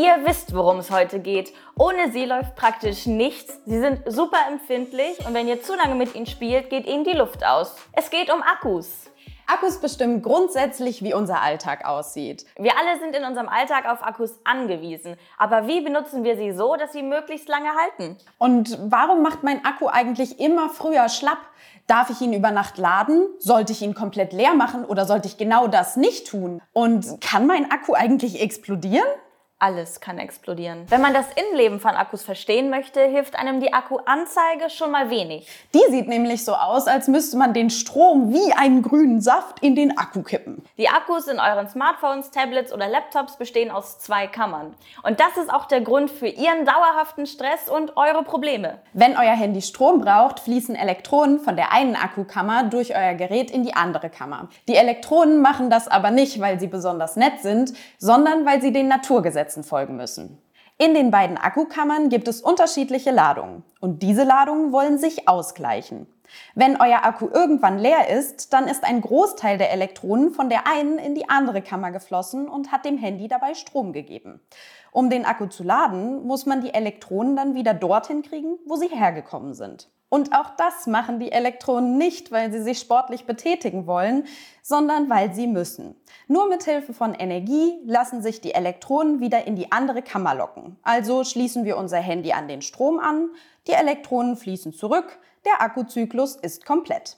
Ihr wisst, worum es heute geht. Ohne sie läuft praktisch nichts. Sie sind super empfindlich und wenn ihr zu lange mit ihnen spielt, geht ihnen die Luft aus. Es geht um Akkus. Akkus bestimmen grundsätzlich, wie unser Alltag aussieht. Wir alle sind in unserem Alltag auf Akkus angewiesen. Aber wie benutzen wir sie so, dass sie möglichst lange halten? Und warum macht mein Akku eigentlich immer früher schlapp? Darf ich ihn über Nacht laden? Sollte ich ihn komplett leer machen oder sollte ich genau das nicht tun? Und kann mein Akku eigentlich explodieren? Alles kann explodieren. Wenn man das Innenleben von Akkus verstehen möchte, hilft einem die Akkuanzeige schon mal wenig. Die sieht nämlich so aus, als müsste man den Strom wie einen grünen Saft in den Akku kippen. Die Akkus in euren Smartphones, Tablets oder Laptops bestehen aus zwei Kammern. Und das ist auch der Grund für ihren dauerhaften Stress und eure Probleme. Wenn euer Handy Strom braucht, fließen Elektronen von der einen Akkukammer durch euer Gerät in die andere Kammer. Die Elektronen machen das aber nicht, weil sie besonders nett sind, sondern weil sie den Naturgesetzen Gesetzen folgen müssen. In den beiden Akkukammern gibt es unterschiedliche Ladungen und diese Ladungen wollen sich ausgleichen. Wenn euer Akku irgendwann leer ist, dann ist ein Großteil der Elektronen von der einen in die andere Kammer geflossen und hat dem Handy dabei Strom gegeben. Um den Akku zu laden, muss man die Elektronen dann wieder dorthin kriegen, wo sie hergekommen sind. Und auch das machen die Elektronen nicht, weil sie sich sportlich betätigen wollen, sondern weil sie müssen. Nur mit Hilfe von Energie lassen sich die Elektronen wieder in die andere Kammer locken. Also schließen wir unser Handy an den Strom an, die Elektronen fließen zurück, der Akkuzyklus ist komplett.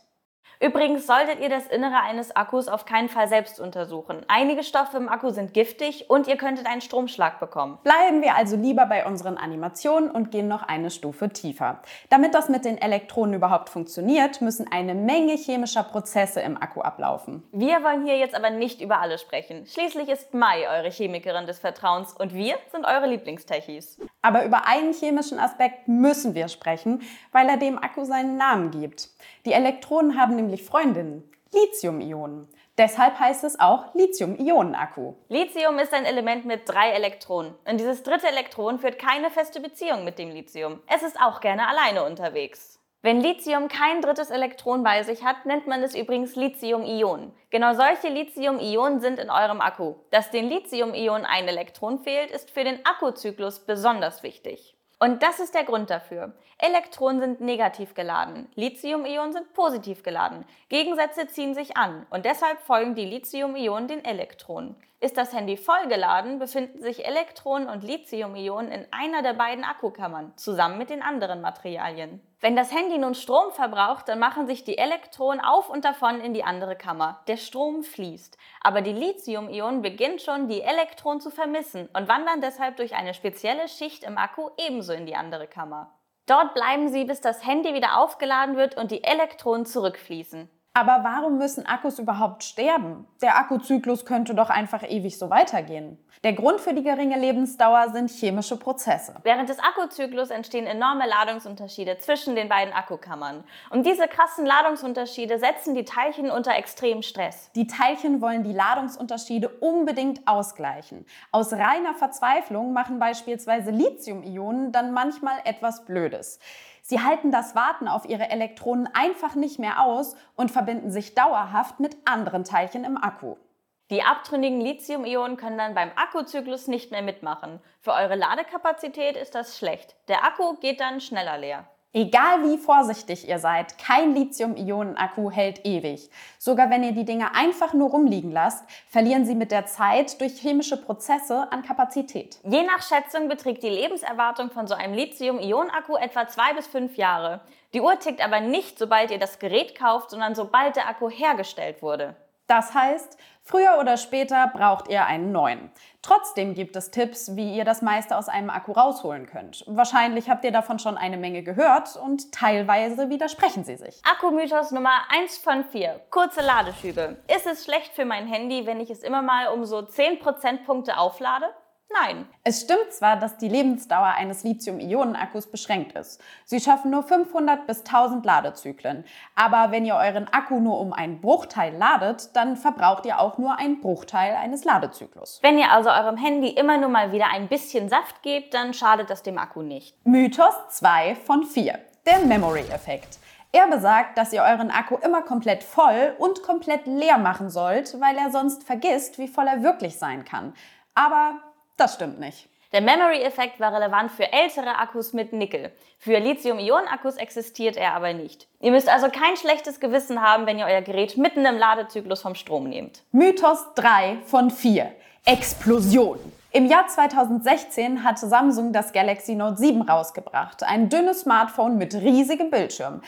Übrigens solltet ihr das Innere eines Akkus auf keinen Fall selbst untersuchen. Einige Stoffe im Akku sind giftig und ihr könntet einen Stromschlag bekommen. Bleiben wir also lieber bei unseren Animationen und gehen noch eine Stufe tiefer. Damit das mit den Elektronen überhaupt funktioniert, müssen eine Menge chemischer Prozesse im Akku ablaufen. Wir wollen hier jetzt aber nicht über alle sprechen. Schließlich ist Mai eure Chemikerin des Vertrauens und wir sind eure Lieblingstechies. Aber über einen chemischen Aspekt müssen wir sprechen, weil er dem Akku seinen Namen gibt. Die Elektronen haben nämlich Freundinnen, Lithium-Ionen. Deshalb heißt es auch Lithium-Ionen-Akku. Lithium ist ein Element mit drei Elektronen. Und dieses dritte Elektron führt keine feste Beziehung mit dem Lithium. Es ist auch gerne alleine unterwegs. Wenn Lithium kein drittes Elektron bei sich hat, nennt man es übrigens Lithium-Ionen. Genau solche Lithium-Ionen sind in eurem Akku. Dass den Lithium-Ionen ein Elektron fehlt, ist für den Akkuzyklus besonders wichtig. Und das ist der Grund dafür. Elektronen sind negativ geladen, Lithium-Ionen sind positiv geladen. Gegensätze ziehen sich an und deshalb folgen die Lithium-Ionen den Elektronen. Ist das Handy vollgeladen, befinden sich Elektronen und Lithium-Ionen in einer der beiden Akkukammern, zusammen mit den anderen Materialien. Wenn das Handy nun Strom verbraucht, dann machen sich die Elektronen auf und davon in die andere Kammer. Der Strom fließt. Aber die Lithium-Ionen beginnen schon, die Elektronen zu vermissen und wandern deshalb durch eine spezielle Schicht im Akku ebenso in die andere Kammer. Dort bleiben sie, bis das Handy wieder aufgeladen wird und die Elektronen zurückfließen. Aber warum müssen Akkus überhaupt sterben? Der Akkuzyklus könnte doch einfach ewig so weitergehen. Der Grund für die geringe Lebensdauer sind chemische Prozesse. Während des Akkuzyklus entstehen enorme Ladungsunterschiede zwischen den beiden Akkukammern. Und diese krassen Ladungsunterschiede setzen die Teilchen unter extremen Stress. Die Teilchen wollen die Ladungsunterschiede unbedingt ausgleichen. Aus reiner Verzweiflung machen beispielsweise Lithium-Ionen dann manchmal etwas Blödes. Sie halten das Warten auf ihre Elektronen einfach nicht mehr aus und verbinden sich dauerhaft mit anderen Teilchen im Akku. Die abtrünnigen Lithium-Ionen können dann beim Akkuzyklus nicht mehr mitmachen. Für eure Ladekapazität ist das schlecht. Der Akku geht dann schneller leer. Egal wie vorsichtig ihr seid, kein Lithium-Ionen-Akku hält ewig. Sogar wenn ihr die Dinge einfach nur rumliegen lasst, verlieren sie mit der Zeit durch chemische Prozesse an Kapazität. Je nach Schätzung beträgt die Lebenserwartung von so einem Lithium-Ionen-Akku etwa zwei bis fünf Jahre. Die Uhr tickt aber nicht, sobald ihr das Gerät kauft, sondern sobald der Akku hergestellt wurde. Das heißt, früher oder später braucht ihr einen neuen. Trotzdem gibt es Tipps, wie ihr das meiste aus einem Akku rausholen könnt. Wahrscheinlich habt ihr davon schon eine Menge gehört und teilweise widersprechen sie sich. Akkumythos Nummer 1 von 4. Kurze Ladeschübe. Ist es schlecht für mein Handy, wenn ich es immer mal um so 10 Prozentpunkte auflade? Nein. Es stimmt zwar, dass die Lebensdauer eines Lithium-Ionen-Akkus beschränkt ist. Sie schaffen nur 500 bis 1000 Ladezyklen. Aber wenn ihr euren Akku nur um einen Bruchteil ladet, dann verbraucht ihr auch nur einen Bruchteil eines Ladezyklus. Wenn ihr also eurem Handy immer nur mal wieder ein bisschen Saft gebt, dann schadet das dem Akku nicht. Mythos 2 von 4. Der Memory-Effekt. Er besagt, dass ihr euren Akku immer komplett voll und komplett leer machen sollt, weil er sonst vergisst, wie voll er wirklich sein kann. Aber das stimmt nicht. Der Memory-Effekt war relevant für ältere Akkus mit Nickel. Für Lithium-Ionen-Akkus existiert er aber nicht. Ihr müsst also kein schlechtes Gewissen haben, wenn ihr euer Gerät mitten im Ladezyklus vom Strom nehmt. Mythos 3 von 4. Explosion. Im Jahr 2016 hat Samsung das Galaxy Note 7 rausgebracht. Ein dünnes Smartphone mit riesigem Bildschirm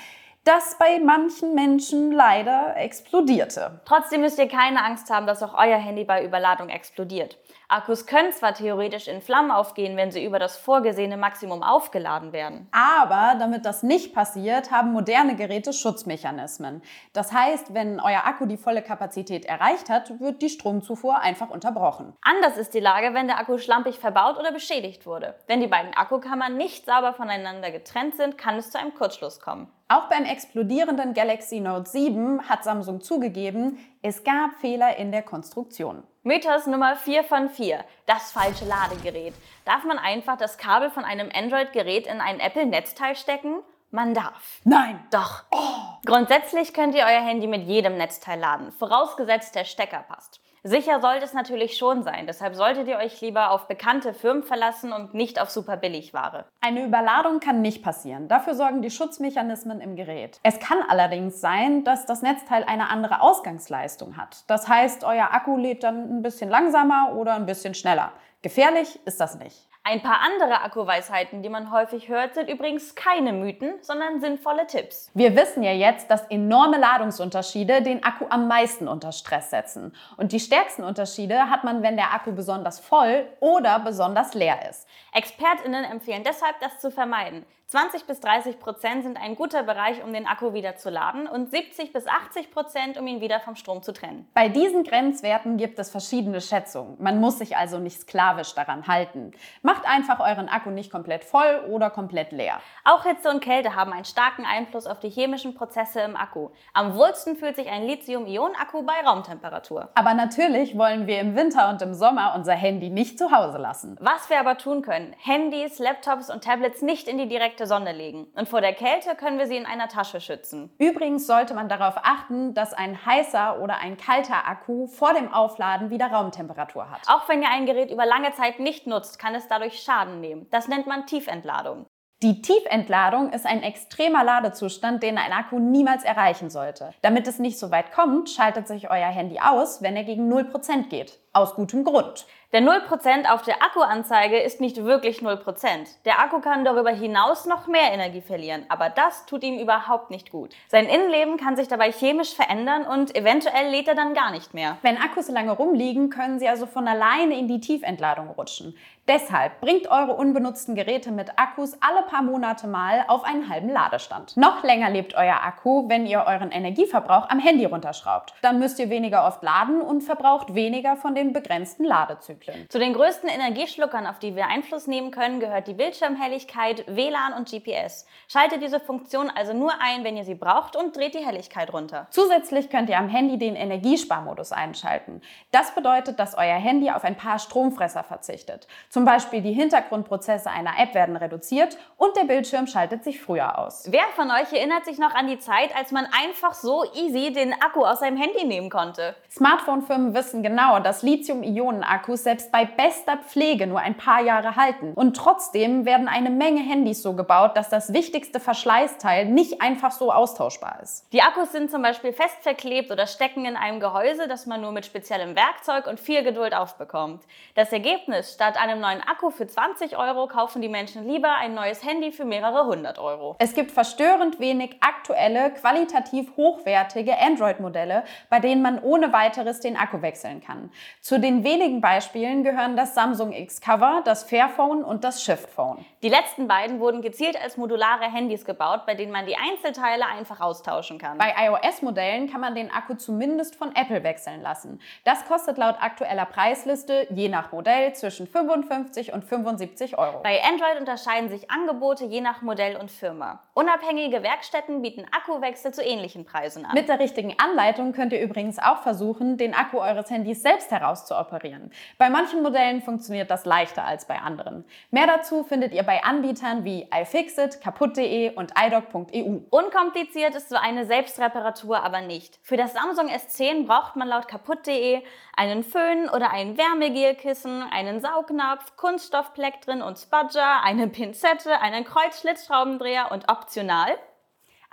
das bei manchen Menschen leider explodierte. Trotzdem müsst ihr keine Angst haben, dass auch euer Handy bei Überladung explodiert. Akkus können zwar theoretisch in Flammen aufgehen, wenn sie über das vorgesehene Maximum aufgeladen werden. Aber damit das nicht passiert, haben moderne Geräte Schutzmechanismen. Das heißt, wenn euer Akku die volle Kapazität erreicht hat, wird die Stromzufuhr einfach unterbrochen. Anders ist die Lage, wenn der Akku schlampig verbaut oder beschädigt wurde. Wenn die beiden Akkukammern nicht sauber voneinander getrennt sind, kann es zu einem Kurzschluss kommen. Auch beim explodierenden Galaxy Note 7 hat Samsung zugegeben, es gab Fehler in der Konstruktion. Mythos Nummer 4 von 4. Das falsche Ladegerät. Darf man einfach das Kabel von einem Android-Gerät in ein Apple-Netzteil stecken? Man darf. Nein. Doch. Oh. Grundsätzlich könnt ihr euer Handy mit jedem Netzteil laden, vorausgesetzt der Stecker passt. Sicher sollte es natürlich schon sein, deshalb solltet ihr euch lieber auf bekannte Firmen verlassen und nicht auf super Billigware. Eine Überladung kann nicht passieren, dafür sorgen die Schutzmechanismen im Gerät. Es kann allerdings sein, dass das Netzteil eine andere Ausgangsleistung hat. Das heißt, euer Akku lädt dann ein bisschen langsamer oder ein bisschen schneller. Gefährlich ist das nicht. Ein paar andere Akkuweisheiten, die man häufig hört, sind übrigens keine Mythen, sondern sinnvolle Tipps. Wir wissen ja jetzt, dass enorme Ladungsunterschiede den Akku am meisten unter Stress setzen. Und die stärksten Unterschiede hat man, wenn der Akku besonders voll oder besonders leer ist. ExpertInnen empfehlen deshalb, das zu vermeiden. 20 bis 30 Prozent sind ein guter Bereich, um den Akku wieder zu laden und 70 bis 80 Prozent, um ihn wieder vom Strom zu trennen. Bei diesen Grenzwerten gibt es verschiedene Schätzungen. Man muss sich also nicht sklavisch daran halten. Macht einfach euren Akku nicht komplett voll oder komplett leer. Auch Hitze und Kälte haben einen starken Einfluss auf die chemischen Prozesse im Akku. Am wohlsten fühlt sich ein Lithium-Ionen-Akku bei Raumtemperatur. Aber natürlich wollen wir im Winter und im Sommer unser Handy nicht zu Hause lassen. Was wir aber tun können, Handys, Laptops und Tablets nicht in die direkte Sonne legen. Und vor der Kälte können wir sie in einer Tasche schützen. Übrigens sollte man darauf achten, dass ein heißer oder ein kalter Akku vor dem Aufladen wieder Raumtemperatur hat. Auch wenn ihr ein Gerät über lange Zeit nicht nutzt, kann es dadurch Schaden nehmen. Das nennt man Tiefentladung. Die Tiefentladung ist ein extremer Ladezustand, den ein Akku niemals erreichen sollte. Damit es nicht so weit kommt, schaltet sich euer Handy aus, wenn er gegen 0% geht. Aus gutem Grund. Der 0% auf der Akkuanzeige ist nicht wirklich 0%. Der Akku kann darüber hinaus noch mehr Energie verlieren, aber das tut ihm überhaupt nicht gut. Sein Innenleben kann sich dabei chemisch verändern und eventuell lädt er dann gar nicht mehr. Wenn Akkus lange rumliegen, können sie also von alleine in die Tiefentladung rutschen. Deshalb bringt eure unbenutzten Geräte mit Akkus alle paar Monate mal auf einen halben Ladestand. Noch länger lebt euer Akku, wenn ihr euren Energieverbrauch am Handy runterschraubt. Dann müsst ihr weniger oft laden und verbraucht weniger von den begrenzten Ladezyklen. Zu den größten Energieschluckern, auf die wir Einfluss nehmen können, gehört die Bildschirmhelligkeit, WLAN und GPS. Schaltet diese Funktion also nur ein, wenn ihr sie braucht und dreht die Helligkeit runter. Zusätzlich könnt ihr am Handy den Energiesparmodus einschalten. Das bedeutet, dass euer Handy auf ein paar Stromfresser verzichtet. Zum Beispiel die Hintergrundprozesse einer App werden reduziert und der Bildschirm schaltet sich früher aus. Wer von euch erinnert sich noch an die Zeit, als man einfach so easy den Akku aus seinem Handy nehmen konnte? Smartphone-Firmen wissen genau, dass Lithium-Ionen-Akkus selbst bei bester Pflege nur ein paar Jahre halten. Und trotzdem werden eine Menge Handys so gebaut, dass das wichtigste Verschleißteil nicht einfach so austauschbar ist. Die Akkus sind zum Beispiel fest verklebt oder stecken in einem Gehäuse, das man nur mit speziellem Werkzeug und viel Geduld aufbekommt. Das Ergebnis, statt einem neuen Akku für 20 Euro kaufen die Menschen lieber ein neues Handy für mehrere hundert Euro. Es gibt verstörend wenig aktuelle, qualitativ hochwertige Android-Modelle, bei denen man ohne weiteres den Akku wechseln kann. Zu den wenigen Beispielen gehören das Samsung X-Cover, das Fairphone und das Shift Phone. Die letzten beiden wurden gezielt als modulare Handys gebaut, bei denen man die Einzelteile einfach austauschen kann. Bei iOS-Modellen kann man den Akku zumindest von Apple wechseln lassen. Das kostet laut aktueller Preisliste je nach Modell zwischen 55 55 und 75 Euro. Bei Android unterscheiden sich Angebote je nach Modell und Firma. Unabhängige Werkstätten bieten Akkuwechsel zu ähnlichen Preisen an. Mit der richtigen Anleitung könnt ihr übrigens auch versuchen, den Akku eures Handys selbst herauszufinden auszuoperieren. Bei manchen Modellen funktioniert das leichter als bei anderen. Mehr dazu findet ihr bei Anbietern wie iFixit, kaputt.de und iDoc.eu. Unkompliziert ist so eine Selbstreparatur aber nicht. Für das Samsung S10 braucht man laut kaputt.de einen Föhn oder ein Wärmegelkissen, einen Saugnapf, Kunststoffplektren und Spudger, eine Pinzette, einen Kreuzschlitzschraubendreher und optional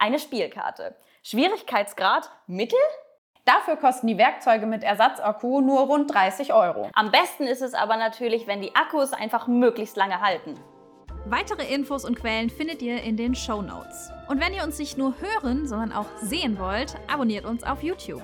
eine Spielkarte. Schwierigkeitsgrad Mittel? Dafür kosten die Werkzeuge mit Ersatzakku nur rund 30 Euro. Am besten ist es aber natürlich, wenn die Akkus einfach möglichst lange halten. Weitere Infos und Quellen findet ihr in den Show Notes. Und wenn ihr uns nicht nur hören, sondern auch sehen wollt, abonniert uns auf YouTube.